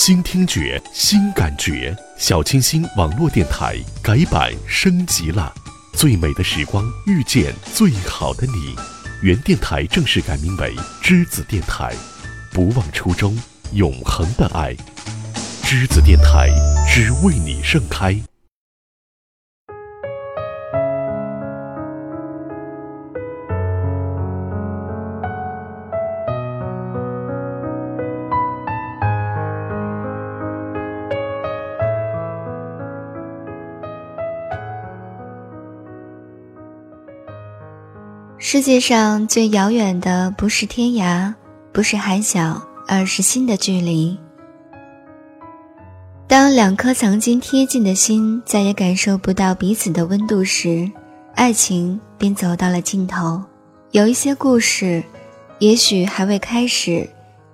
新听觉，新感觉，小清新网络电台改版升级了。最美的时光遇见最好的你，原电台正式改名为栀子电台，不忘初衷，永恒的爱。栀子电台只为你盛开。世界上最遥远的不是天涯，不是海角，而是心的距离。当两颗曾经贴近的心再也感受不到彼此的温度时，爱情便走到了尽头。有一些故事，也许还未开始，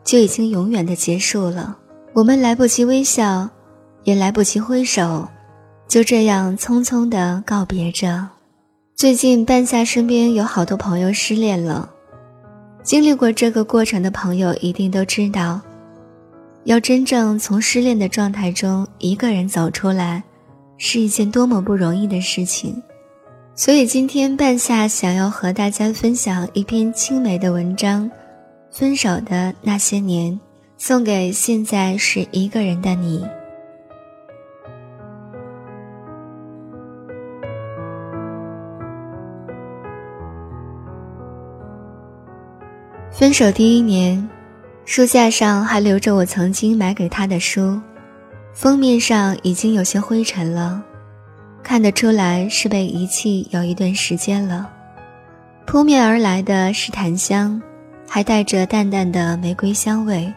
就已经永远的结束了。我们来不及微笑，也来不及挥手，就这样匆匆的告别着。最近半夏身边有好多朋友失恋了，经历过这个过程的朋友一定都知道，要真正从失恋的状态中一个人走出来，是一件多么不容易的事情。所以今天半夏想要和大家分享一篇青梅的文章，《分手的那些年》，送给现在是一个人的你。分手第一年，书架上还留着我曾经买给他的书，封面上已经有些灰尘了，看得出来是被遗弃有一段时间了。扑面而来的是檀香，还带着淡淡的玫瑰香味，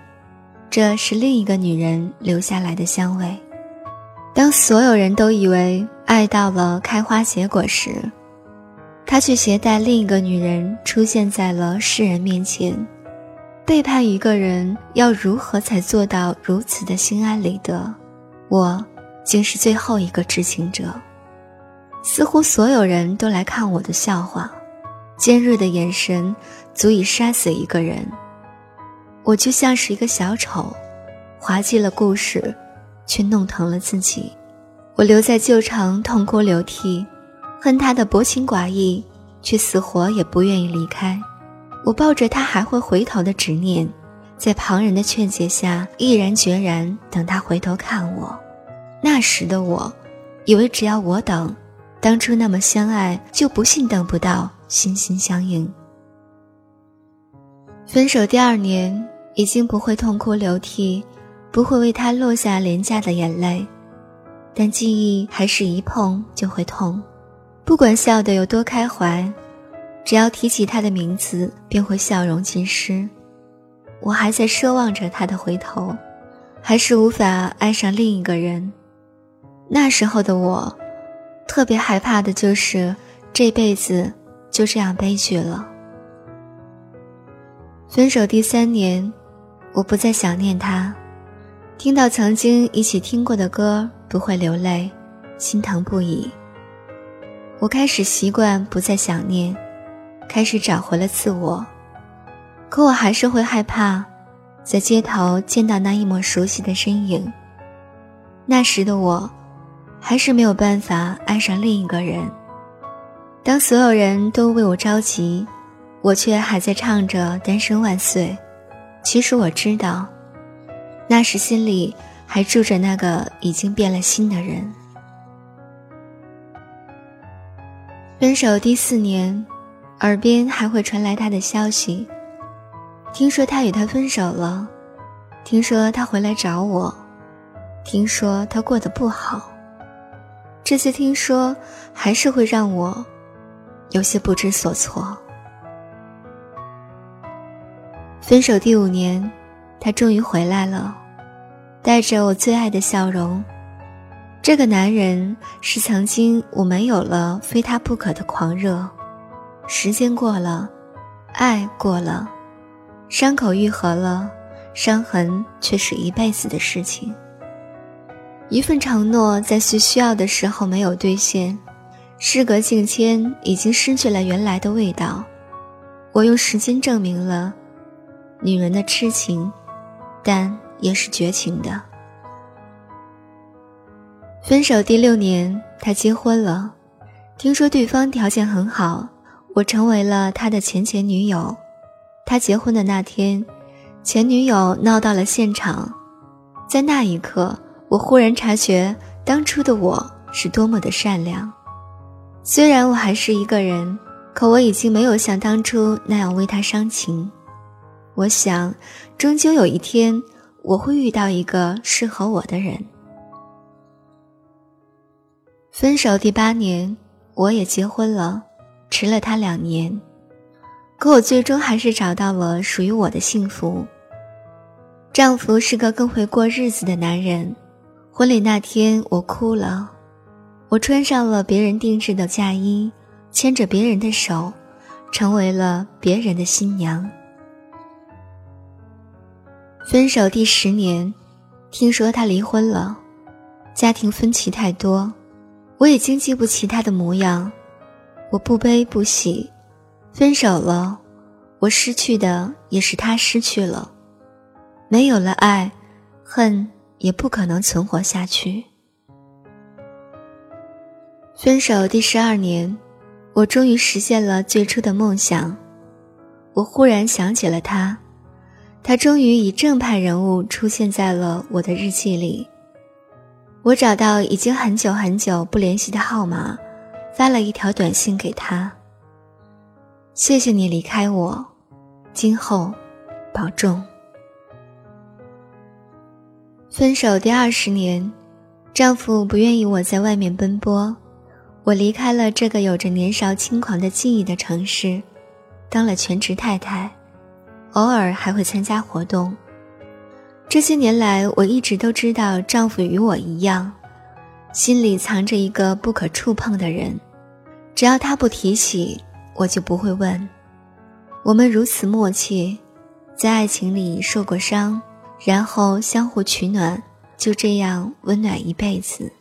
这是另一个女人留下来的香味。当所有人都以为爱到了开花结果时，他却携带另一个女人出现在了世人面前，背叛一个人要如何才做到如此的心安理得？我竟是最后一个知情者。似乎所有人都来看我的笑话，尖锐的眼神足以杀死一个人。我就像是一个小丑，滑稽了故事，却弄疼了自己。我留在旧城痛哭流涕。恨他的薄情寡义，却死活也不愿意离开。我抱着他还会回头的执念，在旁人的劝解下，毅然决然等他回头看我。那时的我，以为只要我等，当初那么相爱，就不信等不到心心相印。分手第二年，已经不会痛哭流涕，不会为他落下廉价的眼泪，但记忆还是一碰就会痛。不管笑得有多开怀，只要提起他的名字，便会笑容尽失。我还在奢望着他的回头，还是无法爱上另一个人。那时候的我，特别害怕的就是这辈子就这样悲剧了。分手第三年，我不再想念他，听到曾经一起听过的歌，不会流泪，心疼不已。我开始习惯不再想念，开始找回了自我，可我还是会害怕，在街头见到那一抹熟悉的身影。那时的我，还是没有办法爱上另一个人。当所有人都为我着急，我却还在唱着“单身万岁”。其实我知道，那时心里还住着那个已经变了心的人。分手第四年，耳边还会传来他的消息。听说他与他分手了，听说他回来找我，听说他过得不好。这些听说还是会让我有些不知所措。分手第五年，他终于回来了，带着我最爱的笑容。这个男人是曾经我没有了非他不可的狂热，时间过了，爱过了，伤口愈合了，伤痕却是一辈子的事情。一份承诺在最需要的时候没有兑现，事隔境迁，已经失去了原来的味道。我用时间证明了，女人的痴情，但也是绝情的。分手第六年，他结婚了。听说对方条件很好，我成为了他的前前女友。他结婚的那天，前女友闹到了现场。在那一刻，我忽然察觉当初的我是多么的善良。虽然我还是一个人，可我已经没有像当初那样为他伤情。我想，终究有一天，我会遇到一个适合我的人。分手第八年，我也结婚了，迟了他两年，可我最终还是找到了属于我的幸福。丈夫是个更会过日子的男人。婚礼那天，我哭了。我穿上了别人定制的嫁衣，牵着别人的手，成为了别人的新娘。分手第十年，听说他离婚了，家庭分歧太多，我已经记不起他的模样。我不悲不喜，分手了，我失去的也是他失去了。没有了爱，恨也不可能存活下去。分手第十二年，我终于实现了最初的梦想。我忽然想起了他，他终于以正派人物出现在了我的日记里。我找到已经很久很久不联系的号码，发了一条短信给他：“谢谢你离开我，今后保重。”分手第二十年，丈夫不愿意我在外面奔波，我离开了这个有着年少轻狂的记忆的城市，当了全职太太，偶尔还会参加活动。这些年来，我一直都知道丈夫与我一样，心里藏着一个不可触碰的人，只要他不提起，我就不会问。我们如此默契，在爱情里受过伤。然后相互取暖，就这样温暖一辈子。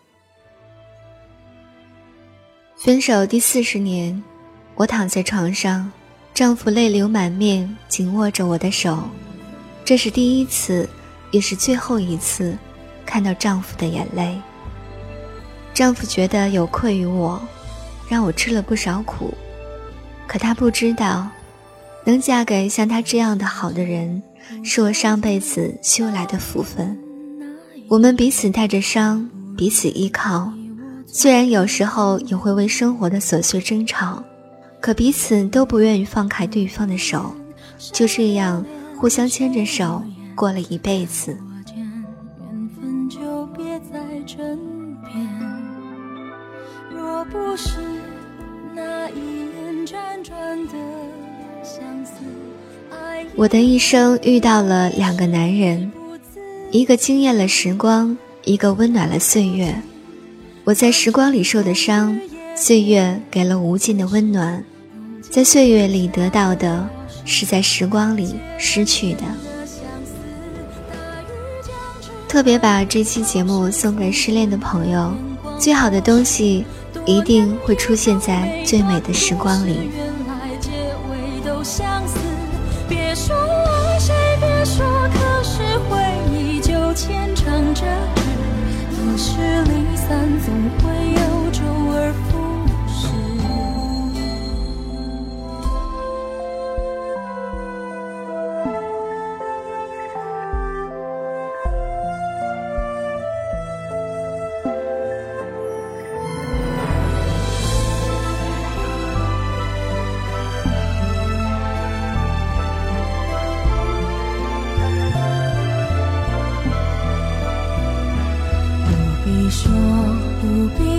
分手第四十年，我躺在床上，丈夫泪流满面，紧握着我的手。这是第一次，也是最后一次，看到丈夫的眼泪。丈夫觉得有愧于我，让我吃了不少苦，可他不知道，能嫁给像他这样的好的人。是我上辈子修来的福分。我们彼此带着伤，彼此依靠。虽然有时候也会为生活的琐碎争吵，可彼此都不愿意放开对方的手。就这样，互相牵着手过了一辈子。我的一生遇到了两个男人，一个惊艳了时光，一个温暖了岁月。我在时光里受的伤，岁月给了无尽的温暖。在岁月里得到的，是在时光里失去的。特别把这期节目送给失恋的朋友，最好的东西一定会出现在最美的时光里。说爱谁别说，可是回忆就牵肠着纸，得失离散总会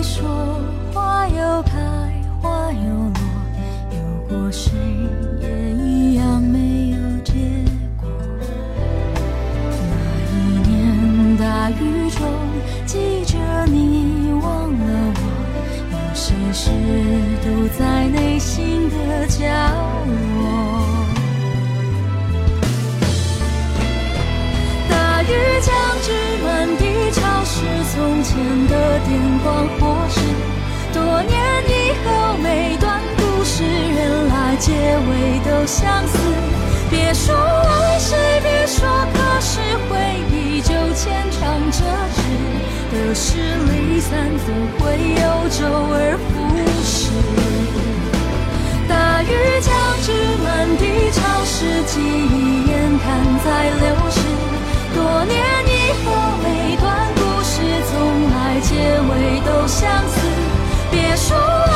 说花又开，花又落，有过谁也一样没有结果。那一年大雨中，记着你忘了我，有些事都在内心的角落。电光火石，多年以后，每段故事原来结尾都相似，别说爱谁，别说可是回忆就牵肠折纸，得失离。散，总会有周而复始。大雨将至，满地潮湿，记忆眼看在流逝。多年相思。别说